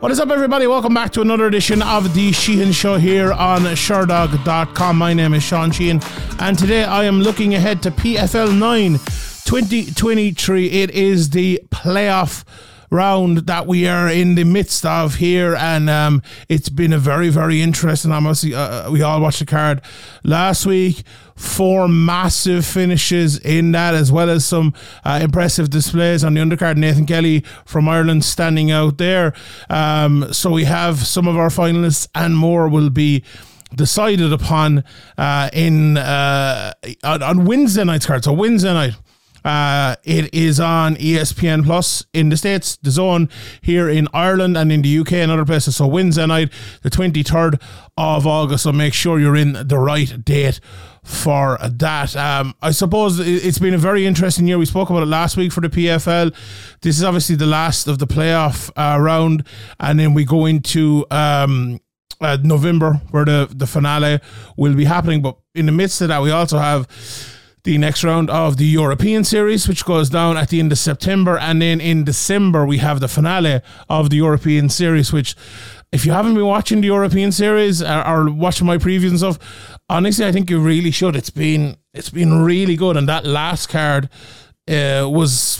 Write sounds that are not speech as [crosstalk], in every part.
What is up, everybody? Welcome back to another edition of the Sheehan Show here on Sherdog.com. My name is Sean Sheehan, and today I am looking ahead to PFL 9 2023. It is the playoff round that we are in the midst of here, and um, it's been a very, very interesting. Obviously, uh, we all watched the card last week. Four massive finishes in that, as well as some uh, impressive displays on the undercard. Nathan Kelly from Ireland standing out there. Um, so we have some of our finalists, and more will be decided upon uh, in uh, on, on Wednesday night's card. So Wednesday night uh, it is on ESPN Plus in the States, the zone here in Ireland and in the UK and other places. So Wednesday night, the 23rd of August. So make sure you're in the right date for that. Um, I suppose it's been a very interesting year. We spoke about it last week for the PFL. This is obviously the last of the playoff uh, round, and then we go into um, uh, November where the the finale will be happening. But in the midst of that, we also have the next round of the European Series, which goes down at the end of September. And then in December, we have the finale of the European Series, which, if you haven't been watching the European Series or, or watching my previews and stuff, honestly, I think you really should. It's been it's been really good, and that last card uh, was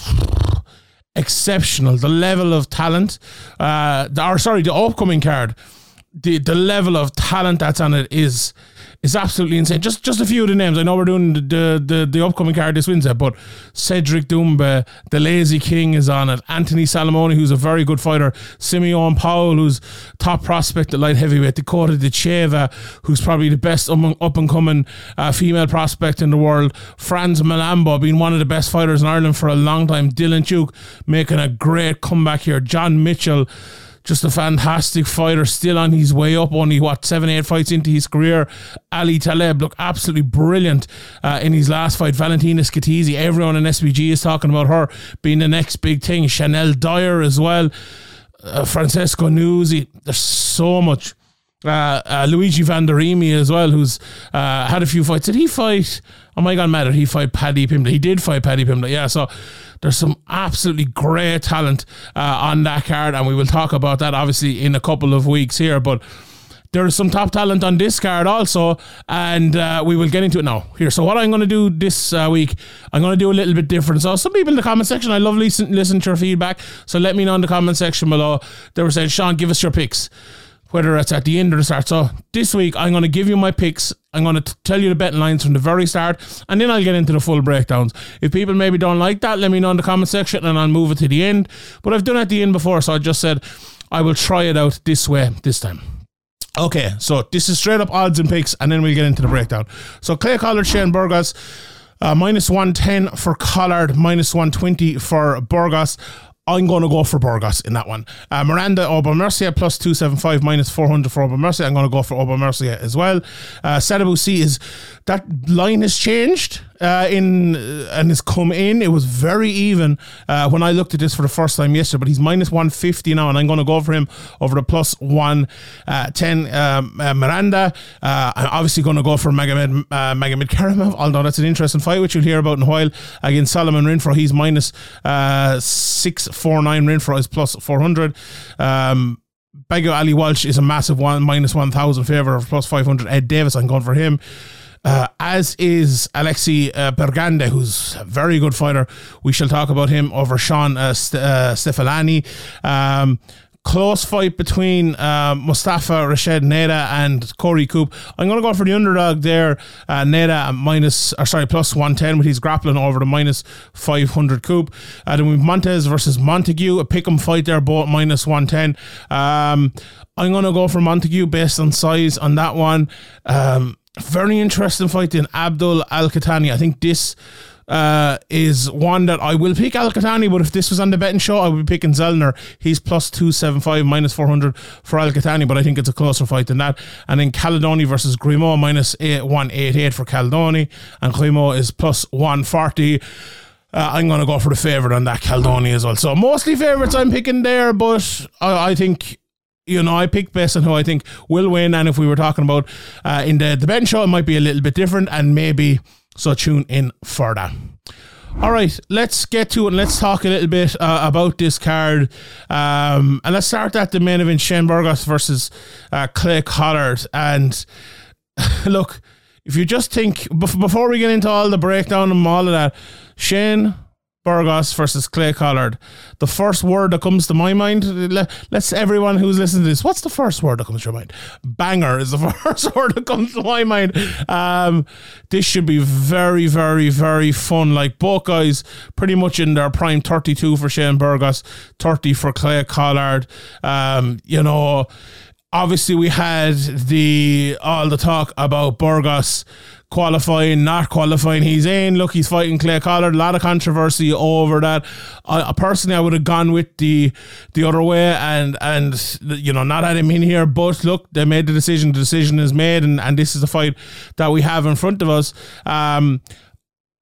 exceptional. The level of talent, uh, the, or sorry, the upcoming card, the the level of talent that's on it is is absolutely insane. Just just a few of the names. I know we're doing the the, the, the upcoming card this Wednesday, but Cedric Doumbé, the Lazy King is on it. Anthony Salamone, who's a very good fighter. Simeon Powell, who's top prospect at light heavyweight. Dakota Ditcheva, who's probably the best up and coming uh, female prospect in the world. Frans Mlambo, being one of the best fighters in Ireland for a long time. Dylan Tuke making a great comeback here. John Mitchell just a fantastic fighter, still on his way up. Only what seven, eight fights into his career. Ali Taleb looked absolutely brilliant uh, in his last fight. Valentina Scatizzi, everyone in SBG is talking about her being the next big thing. Shanelle Dyer as well. Uh, Francesco Nuzzi. There's so much. Uh, uh, Luigi Vendramini as well, who's uh, had a few fights. Did he fight? Oh my God, matter. He fight Paddy Pimblett. He did fight Paddy Pimblett. Yeah, so there's some absolutely great talent uh, on that card, and we will talk about that obviously in a couple of weeks here. But there is some top talent on this card also, and uh, we will get into it now. Here, so what I'm going to do this uh, week, I'm going to do a little bit different. So some people in the comment section, I love listen, listen to your feedback. So let me know in the comment section below. They were saying, Sean, give us your picks whether it's at the end or the start. So this week, I'm going to give you my picks. I'm going to tell you the betting lines from the very start, and then I'll get into the full breakdowns. If people maybe don't like that, let me know in the comment section, and I'll move it to the end. But I've done it at the end before, so I just said I will try it out this way this time. Okay, so this is straight up odds and picks, and then we'll get into the breakdown. So Clay Collard, Shane Burgos. Uh, minus 110 for Collard, minus 120 for Burgos. I'm going to go for Burgos in that one. Uh, Miranda Aubin Mercier plus 275 minus 400 for Aubin Mercier. I'm going to go for Aubin Mercier as well. Uh, Sy is that line has changed uh, in uh, and has come in. It was very even uh, when I looked at this for the first time yesterday, but he's minus 150 now, and I'm going to go for him over the plus 110. Uh, um, uh, Miranda, I'm obviously going to go for Magomed, uh, Magomedkerimov, although that's an interesting fight, which you'll hear about in a while. Against Solomon Renfro, he's minus 649. Renfro is plus 400. Um, Biaggio Ali Walsh is a massive one, minus 1,000 favor of plus 500. Ed Davis, I'm going for him uh, as is Alexei uh, Pergande, who's a very good fighter. We shall talk about him over Shawn uh, St- uh, Stefanelli. Um, close fight between uh, Mostafa Rashed Neda and Korey Coop. I'm going to go for the underdog there. Uh, Neda minus, or sorry, plus 110 with his grappling over the minus 500 Coop. Uh, then we've Montes versus Montague, a pick 'em fight there, both minus 110. Um, I'm going to go for Montague based on size on that one. Um, very interesting fight in Abdul Al Qahtani. I think this uh, is one that I will pick Al Qahtani, but if this was on the betting show, I would be picking Zelner. He's plus 275, minus 400 for Al Qahtani, but I think it's a closer fight than that. And then Caldone versus Grimard, minus 188 for Caldone, and Grimard is plus 140. Uh, I'm going to go for the favourite on that Caldone as well. So mostly favourites I'm picking there, but I, I think you know, I picked based on who I think will win. And if we were talking about uh, in the, the bench show, it might be a little bit different and maybe so tune in for that. All right, let's get to it and let's talk a little bit uh, about this card. Um, and let's start at the main event Shane Burgos versus uh, Clay Collard. And [sighs] look, if you just think, before we get into all the breakdown and all of that, Shane Burgos versus Clay Collard. The first word that comes to my mind, let, us everyone who's listening to this, what's the first word that comes to your mind? Banger is the [laughs] first word that comes to my mind. Um, this should be very, very, very fun. Like both guys pretty much in their prime 32 for Shane Burgos, 30 for Clay Collard. Um, you know, obviously we had the all the talk about Burgos qualifying, not qualifying. He's in. Look, he's fighting Clay Collard. A lot of controversy over that. I, personally, I would have gone with the the other way and and you know not had him in here. But look, they made the decision. The decision is made, and and this is the fight that we have in front of us. Um,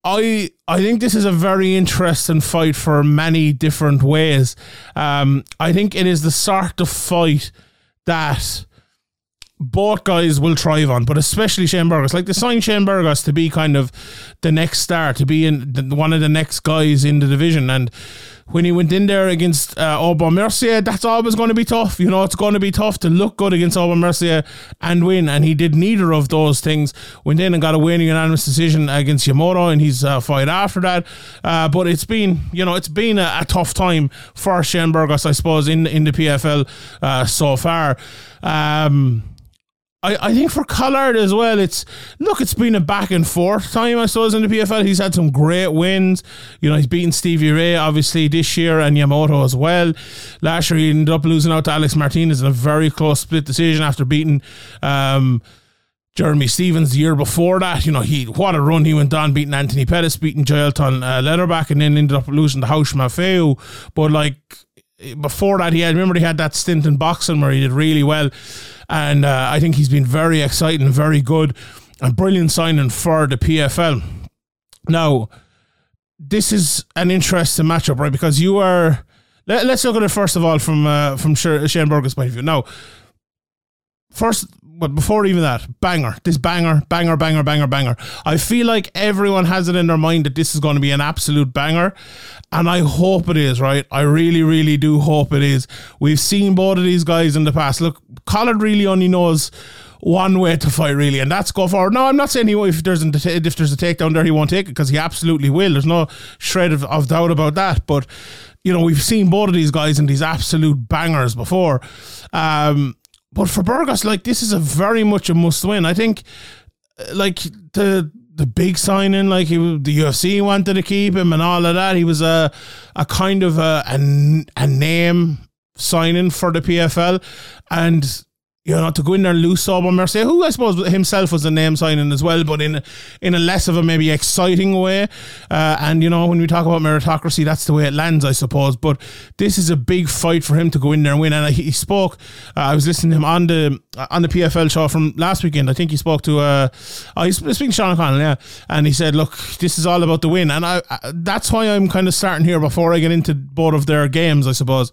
I I think this is a very interesting fight for many different ways. Um, I think it is the sort of fight that both guys will thrive on, but especially Shane Burgos. Like to sign Shane Burgos to be kind of the next star, to be in the, one of the next guys in the division. And when he went in there against uh, Aubin Mercier, that's always going to be tough. You know, it's going to be tough to look good against Aubin Mercier and win. And he did neither of those things. Went in and got a winning unanimous decision against Yamamoto in his uh, fight after that. Uh, but it's been, you know, it's been a, a, tough time for Shane Burgos, I suppose, in in the PFL uh, so far. Um, I, I think for Collard as well, it's look, it's been a back and forth time, I suppose, in the PFL. He's had some great wins. You know, he's beaten Stevie Ray, obviously, this year, and Yamamoto as well. Last year, he ended up losing out to Alex Martinez in a very close split decision after beating. Um, Jeremy Stephens the year before that, you know, he what a run he went on, beating Anthony Pettis, beating Jailton uh, and then ended up losing to Raush Manfio. But like before that, he had remember he had that stint in boxing where he did really well and uh, I think he's been very exciting, very good, and brilliant signing for the PFL. Now, this is an interesting matchup, right? Because you are. Let, us look at it first of all from uh, from Shane Burgos' point of view. Now, first, but before even that, banger. This banger, banger, banger, banger, banger. I feel like everyone has it in their mind that this is going to be an absolute banger. And I hope it is, right? I really, really do hope it is. We've seen both of these guys in the past. Look, Collard really only knows one way to fight, really, and that's go forward. No, I'm not saying he if there's a, if there's a takedown there, he won't take it because he absolutely will. There's no shred of, of doubt about that. But you know, we've seen both of these guys in these absolute bangers before. Um, but for Burgos, like this is a very much a must win. I think, uh, like the the big signing, like he, the UFC wanted to keep him and all of that. He was a a kind of a a, a name signing for the PFL, and you know, to go in there and lose Aubin Mercier, who I suppose himself was a name signing as well, but in a, in a less of a maybe exciting way. Uh, and you know, when we talk about meritocracy, that's the way it lands, I suppose. But this is a big fight for him to go in there and win. And he spoke. Uh, I was listening to him on the on the PFL show from last weekend. I think he spoke to. Uh, oh, he's speaking to Sean O'Connell, yeah, and he said, "Look, this is all about the win." And I, I that's why I'm kind of starting here before I get into both of their games, I suppose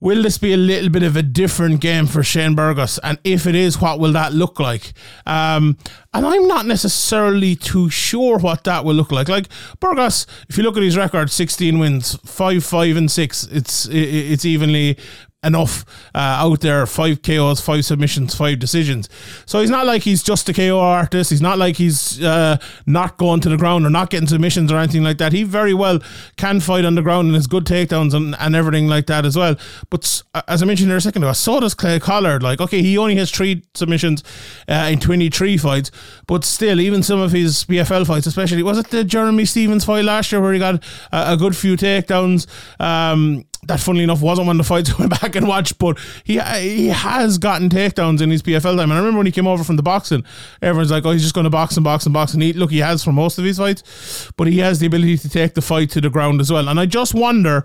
Will this be a little bit of a different game for Shane Burgos? And if it is, what will that look like? Um, and I'm not necessarily too sure what that will look like. Like Burgos, if you look at his record, 16 wins, 5, 5, and 6, it's it's evenly enough uh, out there five KOs, five submissions, five decisions. So he's not like he's just a KO artist. He's not like he's uh, not going to the ground or not getting submissions or anything like that. He very well can fight on the ground and has good takedowns and, and everything like that as well. But uh, as I mentioned there a second ago, so does Clay Collard. Like, okay, he only has three submissions uh, in 23 fights, but still, even some of his PFL fights, especially, was it the Jeremy Stephens fight last year where he got a, a good few takedowns? Um, that funnily enough wasn't one of the fights I [laughs] went back and watched, but he he has gotten takedowns in his PFL time. And I remember when he came over from the boxing, everyone's like, "Oh, he's just going to box and box and box." And eat. look, he has for most of his fights, but he has the ability to take the fight to the ground as well. And I just wonder,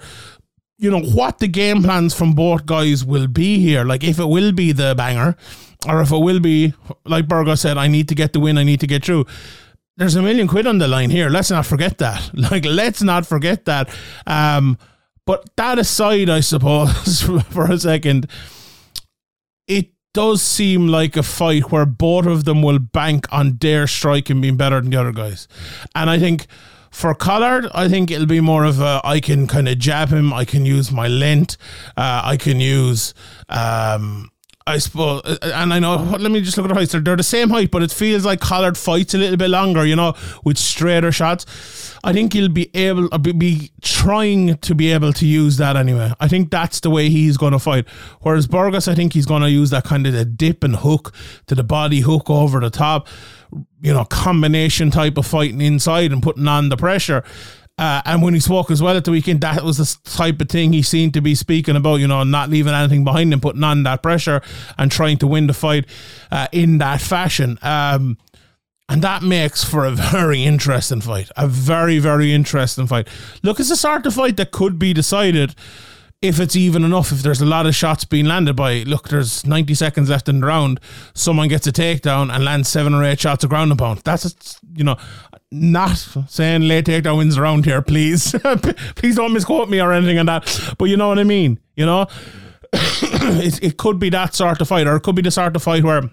you know, what the game plans from both guys will be here. Like if it will be the banger, or if it will be like Burgos said, "I need to get the win. I need to get through." There's a million quid on the line here. Let's not forget that. [laughs] Like, let's not forget that. Um, but that aside, I suppose, [laughs] for a second, it does seem like a fight where both of them will bank on their striking being better than the other guys. And I think For Collard, I think it'll be more of a I can kind of jab him. I can use my lint, Uh, I can use. Um, I suppose, uh, and I know. Let me just look at the heights. They're, they're the same height, but it feels like Collard fights a little bit longer, you know, with straighter shots. I think he'll be able, uh, be, trying to be able to use that anyway. I think that's the way he's going to fight. Whereas Burgos, I think he's going to use that kind of the dip and hook to the body hook over the top, you know, combination type of fighting inside and putting on the pressure. Uh, and when he spoke as well at the weekend, that was the type of thing he seemed to be speaking about, you know, not leaving anything behind him, putting on that pressure and trying to win the fight uh, in that fashion. Um, and that makes for a [laughs] very interesting fight. A very, very interesting fight. Look, it's a sort of fight that could be decided if it's even enough, if there's a lot of shots being landed by, look, there's 90 seconds left in the round, someone gets a takedown and lands seven or eight shots of ground and pound. That's, you know, not saying late wins around here, please. [laughs] please don't misquote me or anything on that. But you know what I mean, you know? [coughs] it, it could be that sort of fight, or it could be the sort of fight where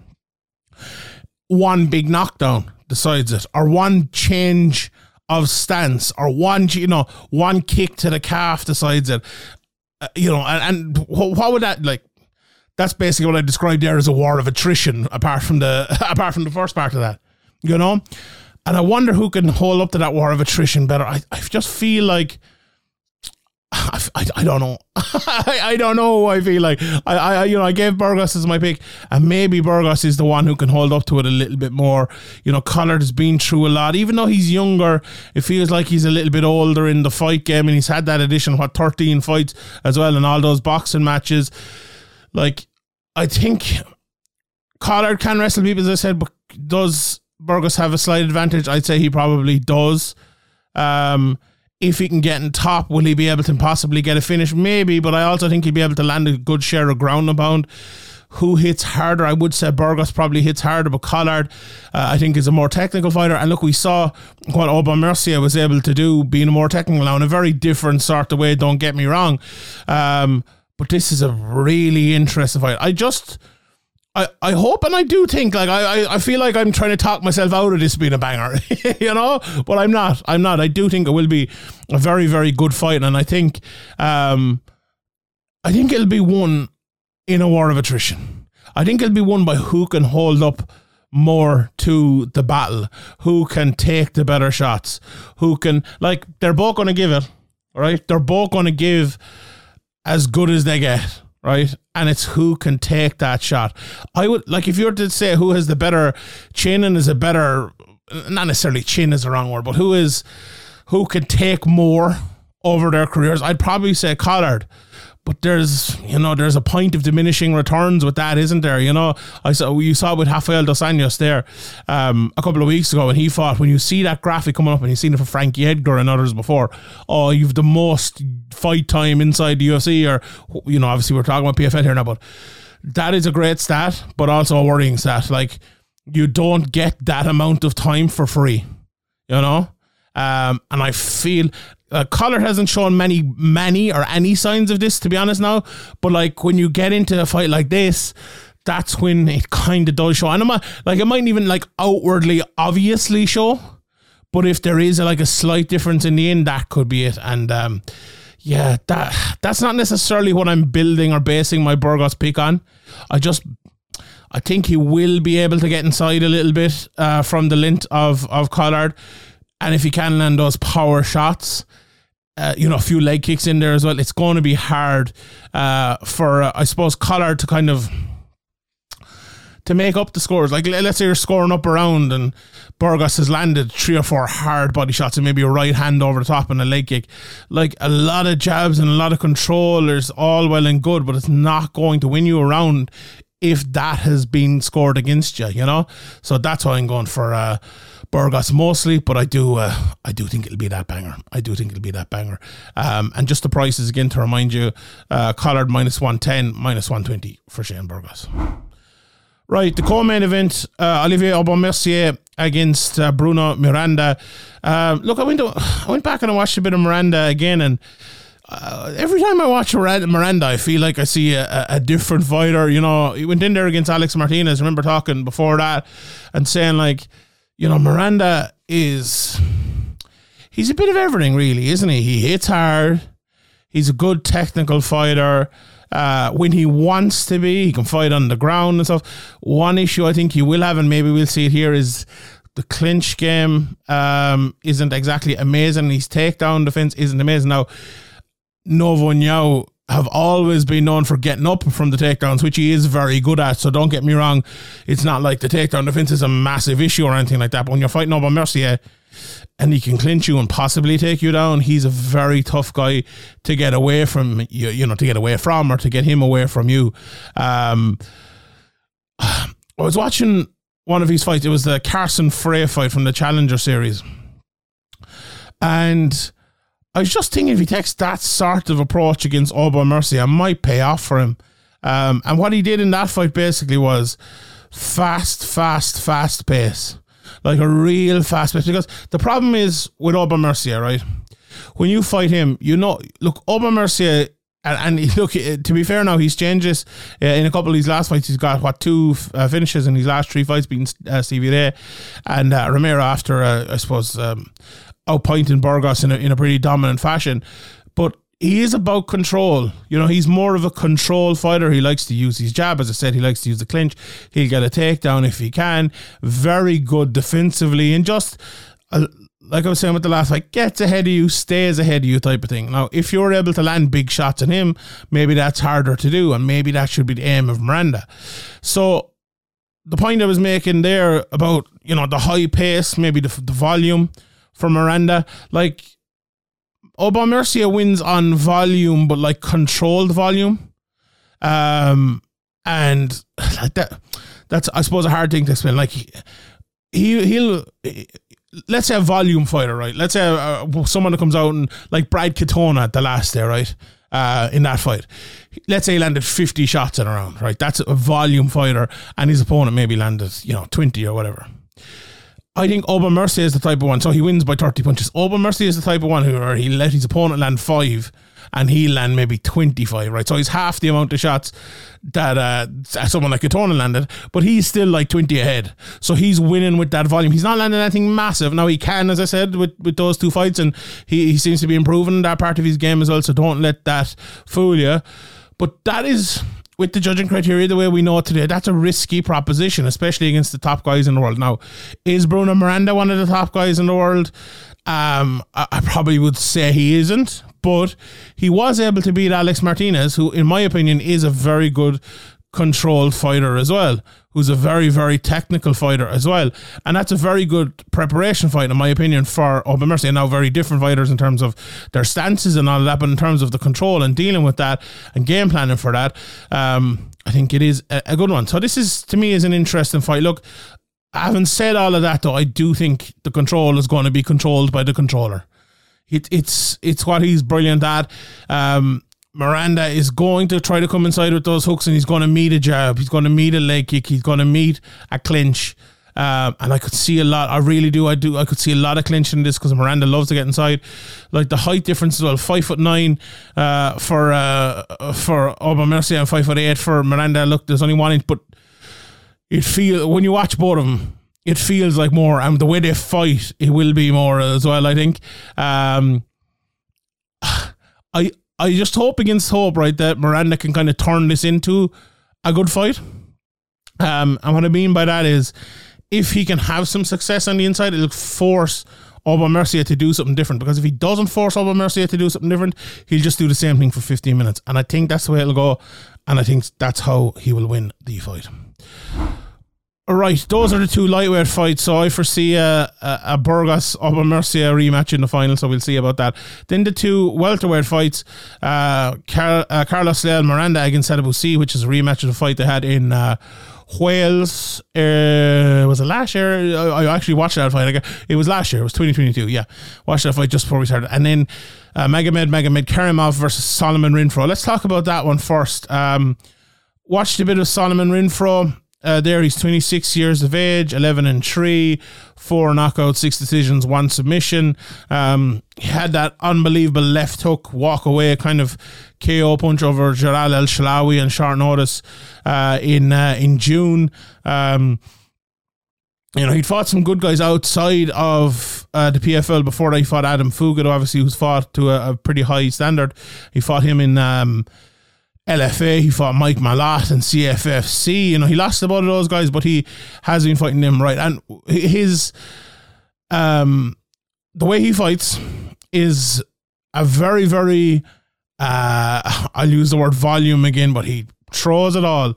one big knockdown decides it, or one change of stance, or one, you know, one kick to the calf decides it uh, you know, and, and what would that like? That's basically what I described there as a war of attrition. Apart from the [laughs] apart from the first part of that, you know, and I wonder who can hold up to that war of attrition better. I I just feel like I, I, I don't know. [laughs] I, I don't know. I feel like I, I you know I gave Burgos as my pick, and maybe Burgos is the one who can hold up to it a little bit more. You know, Collard has been through a lot. Even though he's younger, it feels like he's a little bit older in the fight game, and he's had that addition what thirteen fights as well, and all those boxing matches. Like, I think Collard can wrestle people, as I said, but does Burgos have a slight advantage? I'd say he probably does. Um, if he can get in top, will he be able to possibly get a finish? Maybe, but I also think he'll be able to land a good share of ground and pound. Who hits harder? I would say Burgos probably hits harder, but Collard, uh, I think, is a more technical fighter. And look, we saw what Aubin Mercier was able to do, being a more technical now in a very different sort of way. Don't get me wrong, um, but this is a really interesting fight. I just I, I hope and I do think like I, I, I feel like I'm trying to talk myself out of this being a banger, [laughs] you know, but I'm not. I'm not. I do think it will be a very very good fight, and I think um, I think it'll be won in a war of attrition. I think it'll be won by who can hold up more to the battle, who can take the better shots, who can like they're both going to give it, right? They're both going to give as good as they get right? And it's who can take that shot. I would like if you were to say who has the better chin and is a better, not necessarily chin is the wrong word, but who is who can take more over their careers. I'd probably say Collard. But there's, you know, there's a point of diminishing returns with that, isn't there? You know, I saw you saw with Rafael dos Anjos there um, a couple of weeks ago when he fought. When you see that graphic coming up, and you've seen it for Frankie Edgar and others before, oh, you've the most fight time inside the UFC, or you know, obviously we're talking about PFL here now, but that is a great stat, but also a worrying stat. Like you don't get that amount of time for free, you know. Um, and I feel uh, Collard hasn't shown many, many or any signs of this, to be honest now. But like when you get into a fight like this, that's when it kind of does show. And I'm not, like, it mightn't even like outwardly, obviously show. But if there is a, like a slight difference in the end, that could be it. And um, yeah, that that's not necessarily what I'm building or basing my Burgos pick on. I just I think he will be able to get inside a little bit uh, from the lint of of Collard, and if he can land those power shots, uh, you know, a few leg kicks in there as well. It's going to be hard uh, for, uh, I suppose, Collard to kind of to make up the scores. Like, let's say you're scoring up around and Burgos has landed three or four hard body shots and maybe a right hand over the top and a leg kick. Like, a lot of jabs and a lot of controllers, all well and good, but it's not going to win you around if that has been scored against you, you know? So that's why I'm going for uh, Burgos mostly, but I do uh, I do think it'll be that banger. I do think it'll be that banger. Um, and just the prices again to remind you, uh, Collard minus 110, minus 120 for Shane Burgos. Right, the co-main event, uh, Olivier Aubin-Mercier against uh, Bruno Miranda. Uh, look, I went, to, [sighs] I went back and I watched a bit of Miranda again, and uh, every time I watch Miranda, I feel like I see a, a, different fighter. You know, he went in there against Alex Martinez. I remember talking before that and saying like, you know, Miranda is he's a bit of everything, really, isn't he? He hits hard. He's a good technical fighter. Uh, when he wants to be, he can fight on the ground and stuff. One issue I think he will have, and maybe we'll see it here, is the clinch game um, isn't exactly amazing. His takedown defense isn't amazing. Now, Novo and Yao have always been known for getting up from the takedowns, which he is very good at. So don't get me wrong, it's not like the takedown defense is a massive issue or anything like that. But when you're fighting Aubin Mercier and he can clinch you and possibly take you down, he's a very tough guy to get away from you, you know, to get away from or to get him away from you. Um, [sighs] I was watching one of his fights. It was the Carson Frey fight from the Challenger series. And I was just thinking if he takes that sort of approach against Aubin Mercier, I might pay off for him. Um, and what he did in that fight basically was fast, fast, fast pace. Like a real fast pace. Because the problem is with Aubin Mercier, right? When you fight him, you know, look, Aubin Mercier and, and [laughs] look, to be fair now, he's changed this uh, in a couple of his last fights. He's got what two uh, finishes in his last three fights, beating uh, and uh, Romero after, uh, I suppose, um, outpointing Burgos in a, in a pretty dominant fashion. But he is about control. You know, he's more of a control fighter. He likes to use his jab. As I said, he likes to use the clinch. He'll get a takedown if he can. Very good defensively and just uh, like I was saying with the last fight, gets ahead of you, stays ahead of you type of thing. Now, if you're able to land big shots on him, maybe that's harder to do, and maybe that should be the aim of Miranda. So the point I was making there about, you know, the high pace, maybe the, the volume for Miranda, like Aubin Mercier wins on volume, but like controlled volume. Um, and [laughs] like that, that's I suppose a hard thing to explain. Like he, he'll let's say a volume fighter, right? Let's say uh, someone that comes out and like Brad Katona at the last day, right? Uh, in that fight, let's say he landed 50 shots in a round, right? That's a volume fighter, and his opponent maybe landed, you know, 20 or whatever. I think Aubin Mercier is the type of one, so he wins by 30 punches. Aubin Mercier is the type of one who he let his opponent land five and he land maybe 25, right? So he's half the amount of shots that uh, someone like Katona landed, but he's still like 20 ahead. So he's winning with that volume. He's not landing anything massive. Now he can, as I said, with, with those two fights, and he, he seems to be improving that part of his game as well. So don't let that fool you. But that is with the judging criteria the way we know it today, that's a risky proposition, especially against the top guys in the world. Now, is Bruno Miranda one of the top guys in the world? Um, I, I probably would say he isn't, but he was able to beat Alex Martinez, who, in my opinion, is a very good controlled fighter as well, who's a very, very technical fighter as well. And that's a very good preparation fight, in my opinion, for Aubin Mercier. And now, very different fighters in terms of their stances and all that, but in terms of the control and dealing with that and game planning for that, um, I think it is a, a good one. So, this is, to me, is an interesting fight. Look, having said all of that, though, I do think the control is going to be controlled by the controller. It, it's it's what he's brilliant at. Um, Miranda is going to try to come inside with those hooks, and he's going to meet a jab. He's going to meet a leg kick. He's going to meet a clinch. Um, and I could see a lot. I really do. I do. I could see a lot of clinch in this because Miranda loves to get inside. Like the height difference as well. Five foot nine uh, for uh, for Aubin Mercier and five foot eight for Miranda. Look, there's only one inch, but it feel when you watch both of them, it feels like more, and the way they fight, it will be more as well. I think. Um, [sighs] I I just hope against hope, right, that Miranda can kind of turn this into a good fight. Um, and what I mean by that is, if he can have some success on the inside, it'll force Aubin Mercier to do something different. Because if he doesn't force Aubin Mercier to do something different, he'll just do the same thing for 15 minutes. And I think that's the way it'll go. And I think that's how he will win the fight. Right, those are the two lightweight fights. So I foresee a, a, a Burgos Aubin Mercier rematch in the final. So we'll see about that. Then the two welterweight fights: uh, Car- uh, Carlos Leal Miranda against Sadibou which is a rematch of the fight they had in uh, Wales. Uh, was it last year? I, I, actually watched that fight. It was last year. It was 2022. Yeah, watched that fight just before we started. And then uh, Magomed Magomedkerimov versus Solomon Renfro. Let's talk about that one first. Um, watched a bit of Solomon Renfro. Uh, there, he's 26 years of age, 11 and 3, four knockouts, six decisions, one submission. Um, he had that unbelievable left hook walk away kind of KO punch over Jarrah Al-Silawi, and short notice uh, in, uh, in June. Um, you know, he'd fought some good guys outside of uh, the PFL before that. He fought Adam Fugitt, obviously, who's fought to a, a, pretty high standard. He fought him in um, LFA. He fought Mike Malott and CFFC. You know, he lost a lot of those guys, but he has been fighting them right. And his um, the way he fights is a very, very uh, I'll use the word volume again, but he throws it all.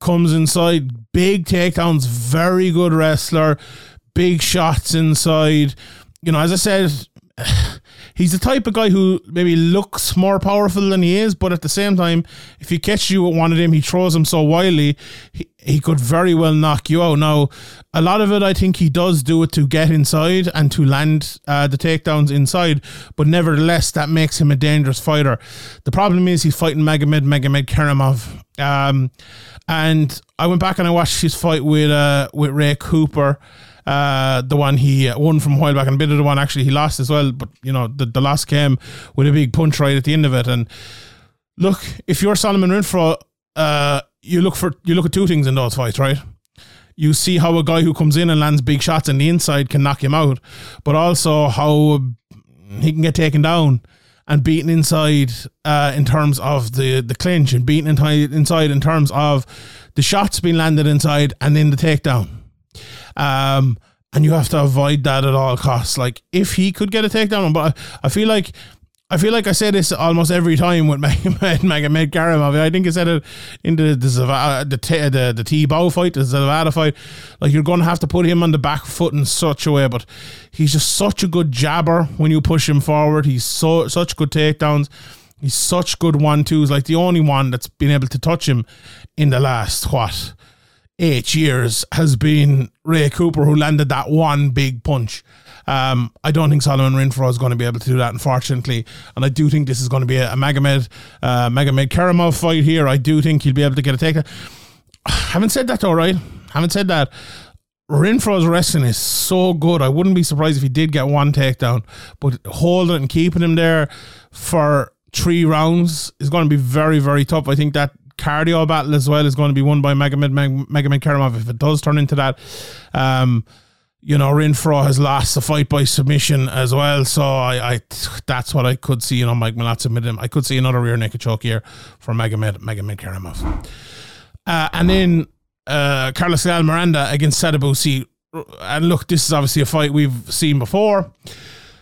Comes inside, big takedowns, very good wrestler, big shots inside. You know, as I said, he's the type of guy who maybe looks more powerful than he is, but at the same time, if he catches you with one of them, he throws them so wildly, he, he could very well knock you out. Now, a lot of it, I think he does do it to get inside and to land uh, the takedowns inside, but nevertheless, that makes him a dangerous fighter. The problem is he's fighting Magomed Magomedkerimov. Um, and I went back and I watched his fight with uh, with Ray Cooper. Uh, the one he won from a back, and a bit of the one actually he lost as well. But you know, the, the loss came with a big punch right at the end of it. And look, if you're Solomon Renfro, uh, you look for you look at two things in those fights, right? You see how a guy who comes in and lands big shots in the inside can knock him out, but also how he can get taken down and beaten inside uh, in terms of the the clinch and beaten inside in terms of the shots being landed inside and then the takedown. Um, and you have to avoid that at all costs. Like if he could get a takedown, but I, I feel like I feel like I say this almost every time with Magomed Magomedkerimov. I think I said it in the the the the, the, the Tibau fight, the Zavada fight. Like you're going to have to put him on the back foot in such a way, but he's just such a good jabber when you push him forward. He's so such good takedowns. He's such good one twos. Like the only one that's been able to touch him in the last what eight years has been Ray Cooper, who landed that one big punch. Um, I don't think Solomon Renfro is going to be able to do that, unfortunately. And I do think this is going to be a, a Magomed, uh, Magomedkerimov fight here. I do think he'll be able to get a takedown. [sighs] Haven't said that, all right. Haven't said that. Renfro's wrestling is so good. I wouldn't be surprised if he did get one takedown, but holding and keeping him there for three rounds is going to be very, very tough. I think that cardio battle as well is going to be won by Magomed Magomedkerimov if it does turn into that. Um, you know, Renfro has lost the fight by submission as well. So I, I that's what I could see. You know, Mike Malott submitted him. I could see another rear naked choke here for Magomed Magomedkerimov. Uh, and then uh, Carlos Leal Miranda against Sadibou And look, this is obviously a fight we've seen before.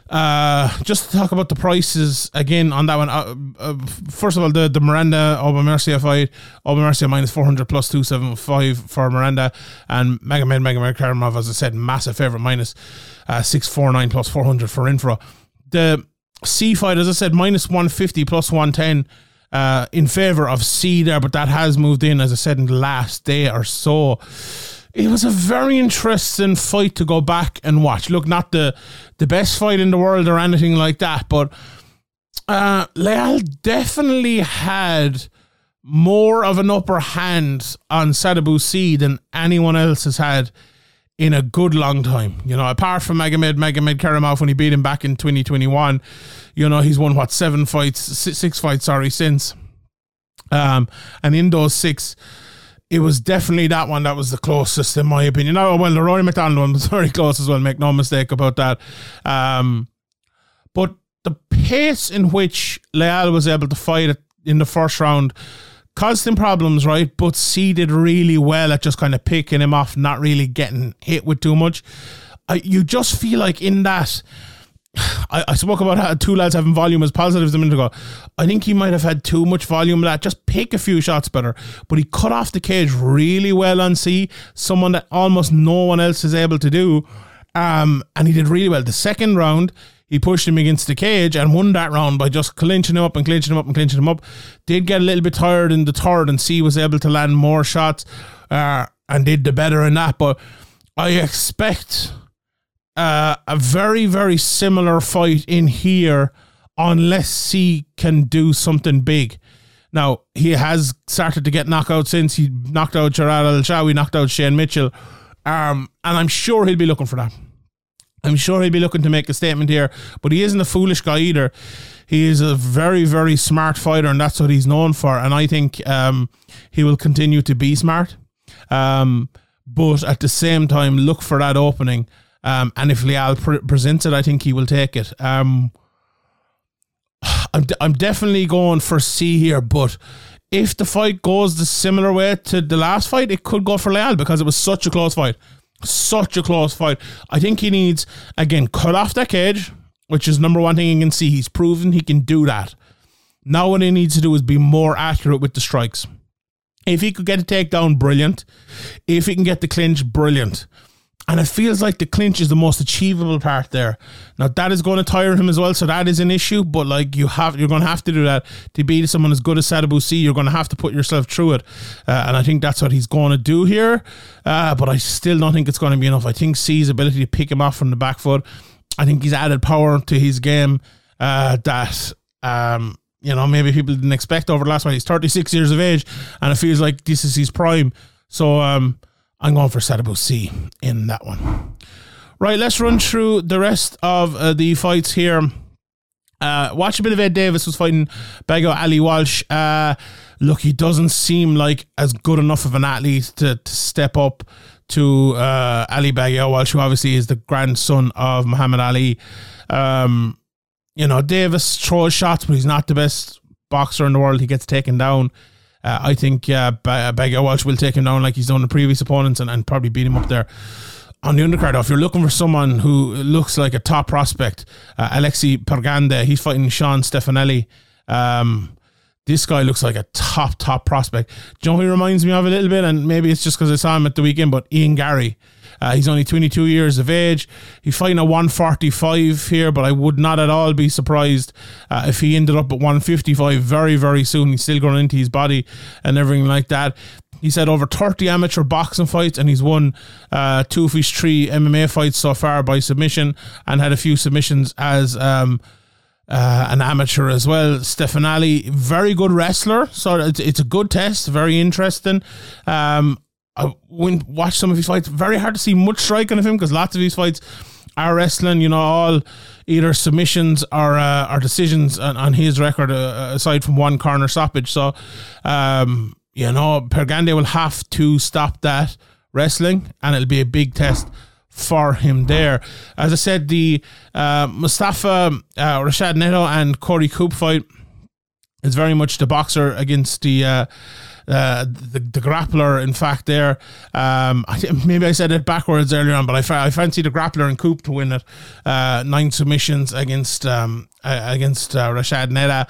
Uh, just to talk about the prices again on that one. Uh, uh, first of all, the, the Miranda Aubin Mercier fight, Aubin Mercier minus 400 plus 275 for Miranda, and mega Magomed Magomedkerimov, as I said, massive favorite minus, uh, 649 plus 400 for Infra. The Sy fight, as I said, minus 150 plus 110 uh, in favor of Sy there, but that has moved in, as I said, in the last day or so it was a very interesting fight to go back and watch. Look, not the the best fight in the world or anything like that, but uh, Leal definitely had more of an upper hand on Sadibou Sy than anyone else has had in a good long time. You know, apart from Magomed Magomedkerimov when he beat him back in 2021, you know, he's won what seven fights, six fights, sorry, since. Um, and in those six, it was definitely that one that was the closest, in my opinion. Oh, well, the Rory MacDonald one was [laughs] very close as well, make no mistake about that. Um, but the pace in which Leal was able to fight it in the first round caused him problems, right? But Sy did really well at just kind of picking him off, not really getting hit with too much. You just feel like in that [sighs] I, I spoke about how two lads having volume as positives a minute ago. I think he might have had too much volume that just pick a few shots better. But he cut off the cage really well on Sy, someone that almost no one else is able to do. Um, and he did really well. The second round, he pushed him against the cage and won that round by just clinching him up and clinching him up and clinching him up. Did get a little bit tired in the third, and Sy was able to land more shots uh, and did the better in that. But I expect uh, a very, very similar fight in here unless he can do something big. Now, he has started to get knockouts since he knocked out Gerard El-Anshawi, knocked out Shane Mitchell. Um, and I'm sure he'll be looking for that. I'm sure he'll be looking to make a statement here, but he isn't a foolish guy either. He is a very, very smart fighter, and that's what he's known for. And I think um, he will continue to be smart. Um, but at the same time, look for that opening. Um, and if Leal pre- presents it, I think he will take it. Um, I'm, I'm definitely going for Sy here, but if the fight goes the similar way to the last fight, it could go for Leal because it was such a close fight. Such a close fight. I think he needs, again, cut off that cage, which is number one thing you can see. He's proven he can do that. Now, what he needs to do is be more accurate with the strikes. If he could get a takedown, brilliant. If he can get the clinch, brilliant. And it feels like the clinch is the most achievable part there. Now that is going to tire him as well, so that is an issue. But like you have, you're going to have to do that to beat someone as good as Sadibou Sy. You're going to have to put yourself through it, uh, and I think that's what he's going to do here. Uh, but I still don't think it's going to be enough. I think Sy's ability to pick him off from the back foot. I think he's added power to his game uh, that um, you know maybe people didn't expect over the last one. He's 36 years of age, and it feels like this is his prime. So. Um, I'm going for Sadibou Sy in that one. Right, let's run through the rest of uh, the fights here. Uh, watch a bit of Ed Davis was fighting Biaggio Ali Walsh. Uh, look, he doesn't seem like as good enough of an athlete to, to step up to uh, Ali Biaggio Walsh, who obviously is the grandson of Muhammad Ali. Um, you know, Davis throws shots, but he's not the best boxer in the world. He gets taken down. Uh, I think uh, Biaggio Walsh will take him down like he's done the previous opponents and, and probably beat him up there. On the undercard, if you're looking for someone who looks like a top prospect, uh, Alexei Pergande, he's fighting Shawn Stefanelli. Um, this guy looks like a top, top prospect. Do you know he reminds me of a little bit? And maybe it's just because I saw him at the weekend, but Ian Garry. Uh, he's only 22 years of age. He's fighting at 145 here, but I would not at all be surprised uh, if he ended up at 155 very, very soon. He's still growing into his body and everything like that. He's had over 30 amateur boxing fights and he's won uh, two of his three MMA fights so far by submission and had a few submissions as. Um, uh, an amateur as well. Stefanelli, very good wrestler, so it's, it's a good test, very interesting. Um, I went some of his fights. Very hard to see much striking of him because lots of his fights are wrestling. You know, all either submissions or uh, or decisions on, on his record, uh, aside from one corner stoppage. So, um, you know, Pergande will have to stop that wrestling, and it'll be a big test for him there. As I said, the uh, Mustafa uh, Rashed Neda and Korey Coop fight is very much the boxer against the uh, uh, the, the grappler, in fact, there. Um, I, maybe I said it backwards earlier on, but I, I fancy the grappler and Coop to win it. Uh, nine submissions against um, uh, against Rashed Neda.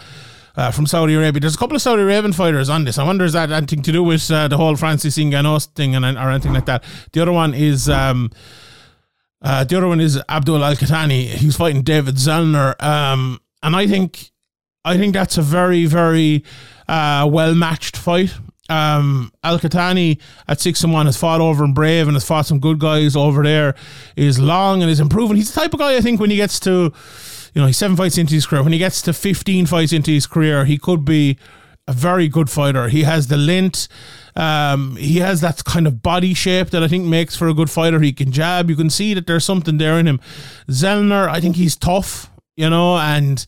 Uh, from Saudi Arabia. There's a couple of Saudi Arabian fighters on this. I wonder is that anything to do with uh, the whole Francis Ngannou thing and or anything like that. The other one is um, uh, the other one is Abdul Al Qahtani. He's fighting David Zelner, um, and I think I think that's a very very uh, well matched fight. Um, Al Qahtani at six and one has fought over in Brave and has fought some good guys over there. Is long and is improving. He's the type of guy I think when he gets to, you know, he's seven fights into his career. When he gets to fifteen fights into his career, he could be a very good fighter. He has the lint. Um, he has that kind of body shape that I think makes for a good fighter. He can jab. You can see that there's something there in him. Zelner, I think he's tough, you know, and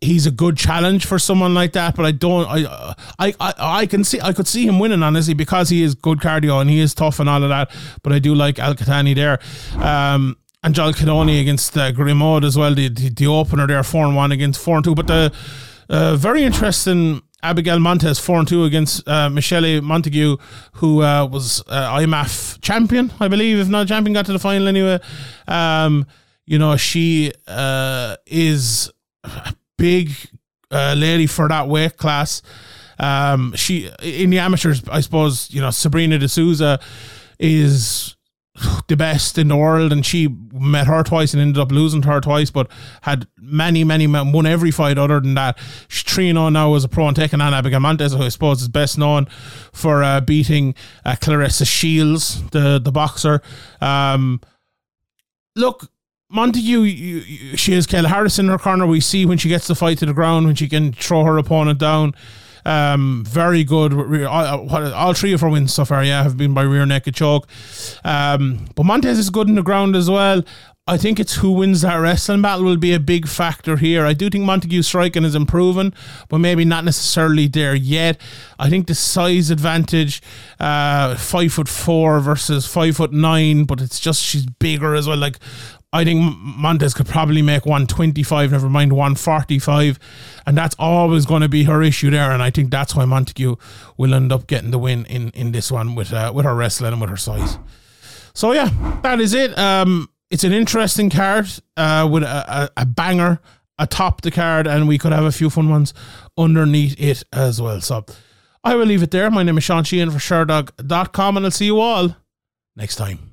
he's a good challenge for someone like that. But I don't. I, I I I can see I could see him winning honestly because he is good cardio and he is tough and all of that. But I do like Al Qahtani there. Um, and Joel Cannoni against uh, Grimard as well. The, the, the opener there, four and one against four and two. But the uh, very interesting Abigail Montes four and two against uh, Michelle Montague, who uh, was uh, IMMAF champion, I believe, if not champion, got to the final anyway. Um, you know, she uh, is big uh, lady for that weight class. Um, she in the amateurs, I suppose you know Sabrina de Souza is [sighs] the best in the world, and she met her twice and ended up losing to her twice, but had many, many won every fight other than that. She's three oh now as a pro and taking on Abigail Montes, who I suppose is best known for uh, beating uh, Claressa Shields, the the boxer. Um, look, Montague, you, you, she has Kayla Harris in her corner. We see when she gets the fight to the ground, when she can throw her opponent down. Um, very good. All, three of her wins so far, yeah, have been by rear naked choke. Um, but Montes is good in the ground as well. I think it's who wins that wrestling battle will be a big factor here. I do think Montague striking is improving, but maybe not necessarily there yet. I think the size advantage, uh, five foot four versus five foot nine, but it's just she's bigger as well. Like I think Montes could probably make 125, never mind 145. And that's always going to be her issue there. And I think that's why Montague will end up getting the win in, in this one with uh, with her wrestling and with her size. So, yeah, that is it. Um, it's an interesting card uh, with a, a, a banger atop the card, and we could have a few fun ones underneath it as well. So I will leave it there. My name is Sean Sheehan for Sherdog.com, and I'll see you all next time.